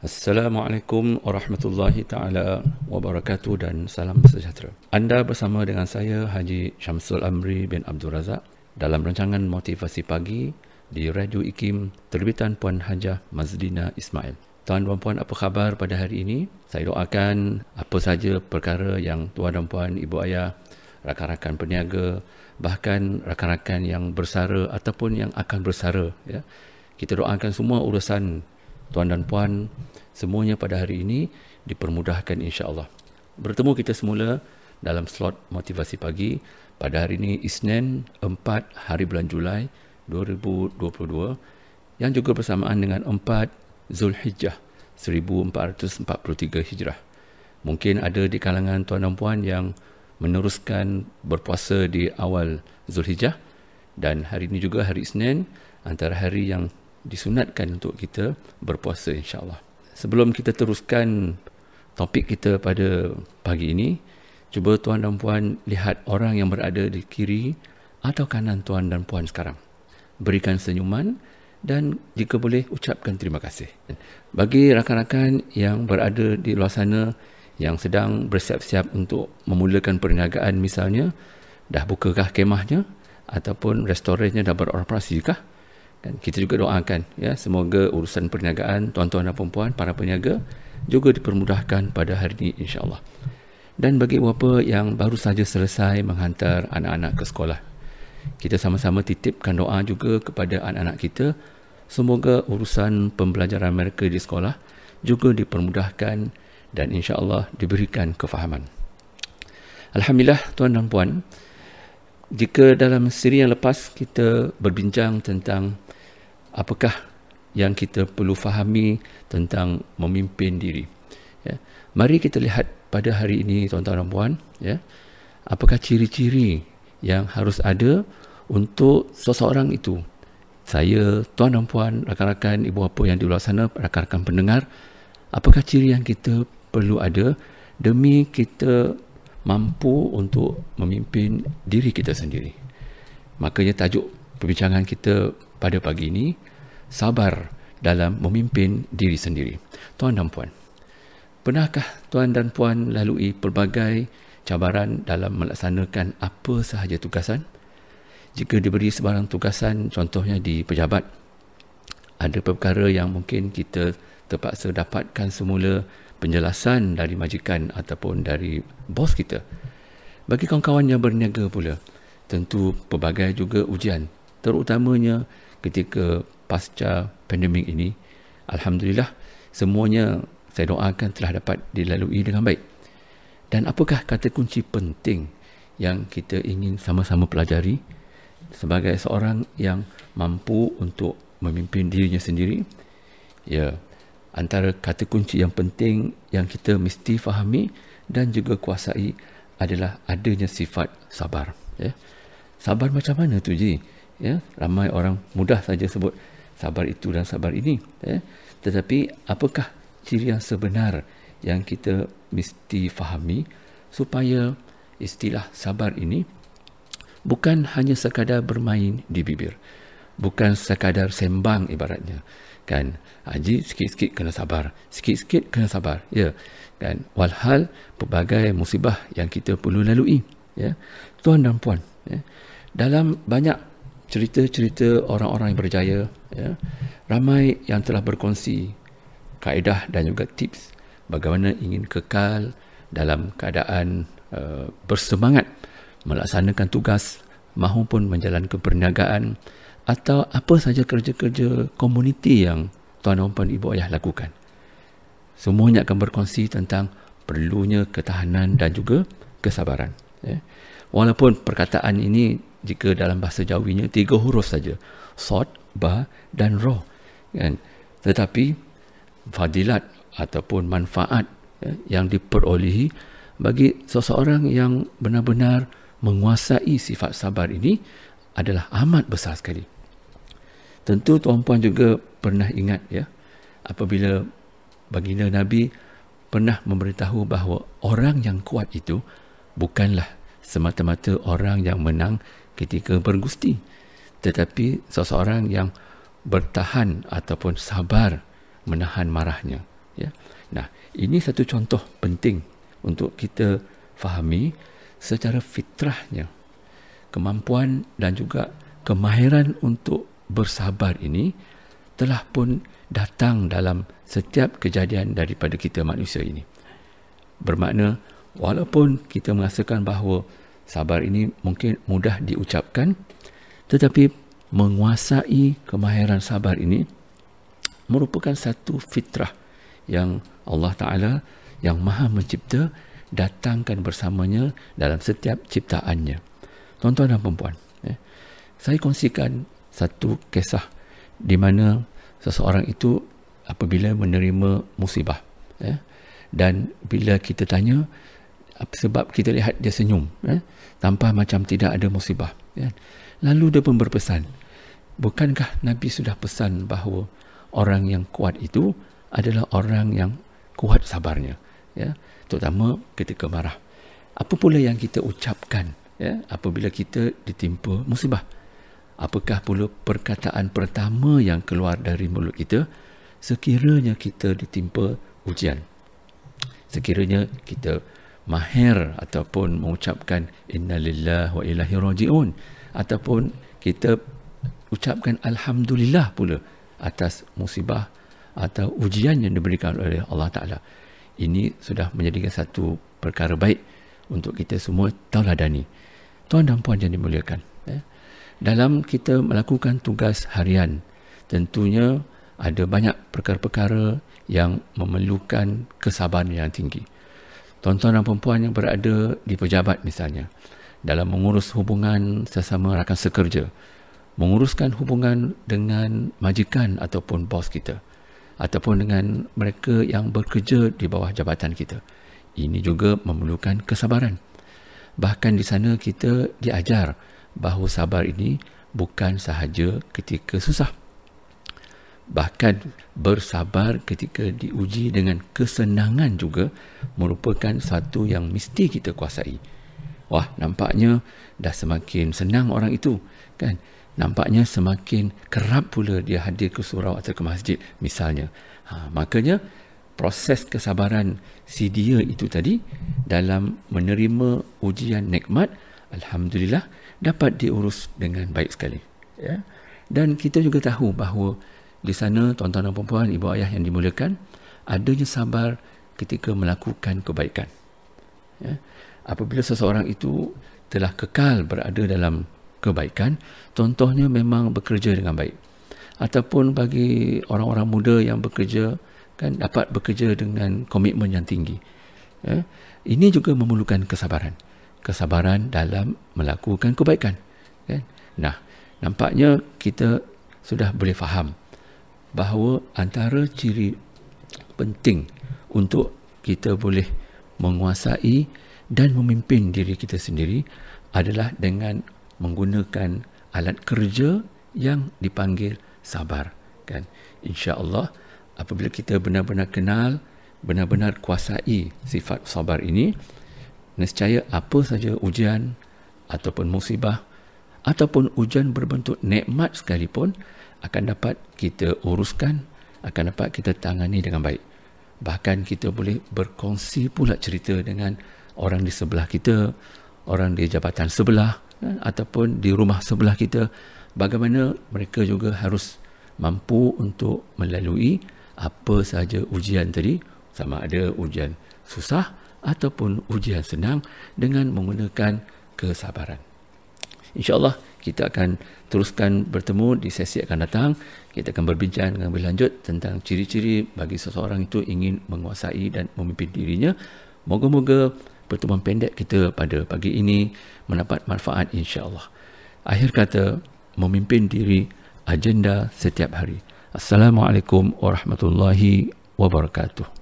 Assalamualaikum warahmatullahi taala wabarakatuh dan salam sejahtera. Anda bersama dengan saya Haji Syamsul Amri bin Abdul Razak dalam rancangan motivasi pagi di Radio Ikim terbitan Puan Hajah Mazlina Ismail. Tuan dan puan apa khabar pada hari ini? Saya doakan apa saja perkara yang tuan dan puan, ibu ayah, rakan-rakan peniaga, bahkan rakan-rakan yang bersara ataupun yang akan bersara ya. Kita doakan semua urusan tuan dan puan semuanya pada hari ini dipermudahkan insya-Allah. Bertemu kita semula dalam slot motivasi pagi pada hari ini Isnin 4 hari bulan Julai 2022 yang juga bersamaan dengan 4 Zulhijjah 1443 Hijrah. Mungkin ada di kalangan tuan dan puan yang meneruskan berpuasa di awal Zulhijjah dan hari ini juga hari Isnin antara hari yang disunatkan untuk kita berpuasa insyaAllah. Sebelum kita teruskan topik kita pada pagi ini, cuba tuan dan puan lihat orang yang berada di kiri atau kanan tuan dan puan sekarang. Berikan senyuman dan jika boleh ucapkan terima kasih. Bagi rakan-rakan yang berada di luar sana yang sedang bersiap-siap untuk memulakan perniagaan misalnya, dah bukakah kemahnya ataupun restorannya dah beroperasi kah? Dan kita juga doakan ya semoga urusan perniagaan tuan-tuan dan puan para peniaga juga dipermudahkan pada hari ini insya-Allah. Dan bagi beberapa yang baru saja selesai menghantar anak-anak ke sekolah. Kita sama-sama titipkan doa juga kepada anak-anak kita semoga urusan pembelajaran mereka di sekolah juga dipermudahkan dan insya-Allah diberikan kefahaman. Alhamdulillah tuan dan puan, jika dalam siri yang lepas kita berbincang tentang apakah yang kita perlu fahami tentang memimpin diri. Ya. Mari kita lihat pada hari ini tuan-tuan dan puan, ya, apakah ciri-ciri yang harus ada untuk seseorang itu. Saya, tuan dan puan, rakan-rakan, ibu bapa yang di luar sana, rakan-rakan pendengar, apakah ciri yang kita perlu ada demi kita mampu untuk memimpin diri kita sendiri. Makanya tajuk perbincangan kita pada pagi ini sabar dalam memimpin diri sendiri. Tuan dan puan, pernahkah tuan dan puan lalui pelbagai cabaran dalam melaksanakan apa sahaja tugasan? Jika diberi sebarang tugasan, contohnya di pejabat, ada perkara yang mungkin kita terpaksa dapatkan semula penjelasan dari majikan ataupun dari bos kita. Bagi kawan-kawan yang berniaga pula, tentu pelbagai juga ujian, terutamanya ketika pasca pandemik ini. Alhamdulillah, semuanya saya doakan telah dapat dilalui dengan baik. Dan apakah kata kunci penting yang kita ingin sama-sama pelajari sebagai seorang yang mampu untuk memimpin dirinya sendiri? Ya, antara kata kunci yang penting yang kita mesti fahami dan juga kuasai adalah adanya sifat sabar ya sabar macam mana tu ji ya ramai orang mudah saja sebut sabar itu dan sabar ini. Ya tetapi apakah ciri yang sebenar yang kita mesti fahami supaya istilah sabar ini bukan hanya sekadar bermain di bibir bukan sekadar sembang ibaratnya? Kan haji sikit-sikit kena sabar sikit-sikit kena sabar. Ya kan walhal pelbagai musibah yang kita perlu lalui ya. Tuan dan puan ya dalam banyak cerita-cerita orang-orang yang berjaya ya ramai yang telah berkongsi kaedah dan juga tips bagaimana ingin kekal dalam keadaan uh, bersemangat melaksanakan tugas maupun menjalankan perniagaan atau apa saja kerja-kerja komuniti yang tuan dan ibu ayah lakukan. Semuanya akan berkongsi tentang perlunya ketahanan dan juga kesabaran. Ya. Walaupun perkataan ini jika dalam bahasa Jawinya tiga huruf saja. Sod, Ba dan Roh. Kan? Tetapi fadilat ataupun manfaat ya, yang diperolehi bagi seseorang yang benar-benar menguasai sifat sabar ini adalah amat besar sekali. Tentu tuan-puan juga pernah ingat ya apabila baginda Nabi pernah memberitahu bahawa orang yang kuat itu bukanlah semata-mata orang yang menang ketika bergusti tetapi seseorang yang bertahan ataupun sabar menahan marahnya Ya. Nah, ini satu contoh penting untuk kita fahami secara fitrahnya kemampuan dan juga kemahiran untuk bersabar ini telah pun datang dalam setiap kejadian daripada kita manusia ini. Bermakna walaupun kita merasakan bahawa sabar ini mungkin mudah diucapkan tetapi menguasai kemahiran sabar ini merupakan satu fitrah yang Allah Ta'ala yang maha mencipta datangkan bersamanya dalam setiap ciptaannya. Tuan-tuan dan perempuan, eh, saya kongsikan satu kisah di mana seseorang itu apabila menerima musibah eh, dan bila kita tanya sebab kita lihat dia senyum eh, tanpa macam tidak ada musibah eh. lalu dia pun berpesan bukankah Nabi sudah pesan bahawa orang yang kuat itu adalah orang yang kuat sabarnya ya? Terutama ketika marah. Apa pula yang kita ucapkan ya apabila kita ditimpa musibah? Apakah pula perkataan pertama yang keluar dari mulut kita sekiranya kita ditimpa ujian? Sekiranya kita mahir ataupun mengucapkan innalillahi wa ilahi rajiun ataupun kita ucapkan alhamdulillah pula atas musibah atau ujian yang diberikan oleh Allah Taala ini sudah menjadi satu perkara baik untuk kita semua tauladani. Tuan dan puan yang dimuliakan. Eh? Dalam kita melakukan tugas harian, tentunya ada banyak perkara-perkara yang memerlukan kesabaran yang tinggi. Tuan-tuan dan perempuan yang berada di pejabat misalnya, dalam mengurus hubungan sesama rakan sekerja, menguruskan hubungan dengan majikan ataupun bos kita, ataupun dengan mereka yang bekerja di bawah jabatan kita. Ini juga memerlukan kesabaran. Bahkan di sana kita diajar bahawa sabar ini bukan sahaja ketika susah. Bahkan bersabar ketika diuji dengan kesenangan juga merupakan satu yang mesti kita kuasai. Wah, nampaknya dah semakin senang orang itu, kan? nampaknya semakin kerap pula dia hadir ke surau atau ke masjid misalnya. Ha, makanya proses kesabaran si dia itu tadi dalam menerima ujian nikmat alhamdulillah dapat diurus dengan baik sekali ya dan kita juga tahu bahawa di sana tuan-tuan dan puan ibu ayah yang dimuliakan adanya sabar ketika melakukan kebaikan. Ya. Apabila seseorang itu telah kekal berada dalam kebaikan contohnya memang bekerja dengan baik. Ataupun bagi orang-orang muda yang bekerja kan dapat bekerja dengan komitmen yang tinggi. Ya. ini juga memerlukan kesabaran. Kesabaran dalam melakukan kebaikan. Kan nah nampaknya kita sudah boleh faham bahawa antara ciri penting untuk kita boleh menguasai dan memimpin diri kita sendiri adalah dengan menggunakan alat kerja yang dipanggil sabar kan? Insyaallah apabila kita benar-benar kenal benar-benar kuasai sifat sabar ini nescaya apa saja ujian ataupun musibah ataupun ujian berbentuk nikmat sekalipun akan dapat kita uruskan akan dapat kita tangani dengan baik. Bahkan kita boleh berkongsi pula cerita dengan orang di sebelah kita orang di jabatan sebelah Eh, ataupun di rumah sebelah kita. Bagaimana mereka juga harus mampu untuk melalui apa sahaja ujian tadi. Sama ada ujian susah ataupun ujian senang dengan menggunakan kesabaran. InsyaAllah kita akan teruskan bertemu di sesi akan datang. Kita akan berbincang dengan lebih lanjut tentang ciri-ciri bagi seseorang itu ingin menguasai dan memimpin dirinya. Moga-moga pertemuan pendek kita pada pagi ini mendapat manfaat insya-Allah. Akhir kata memimpin diri agenda setiap hari. Assalamualaikum warahmatullahi wabarakatuh.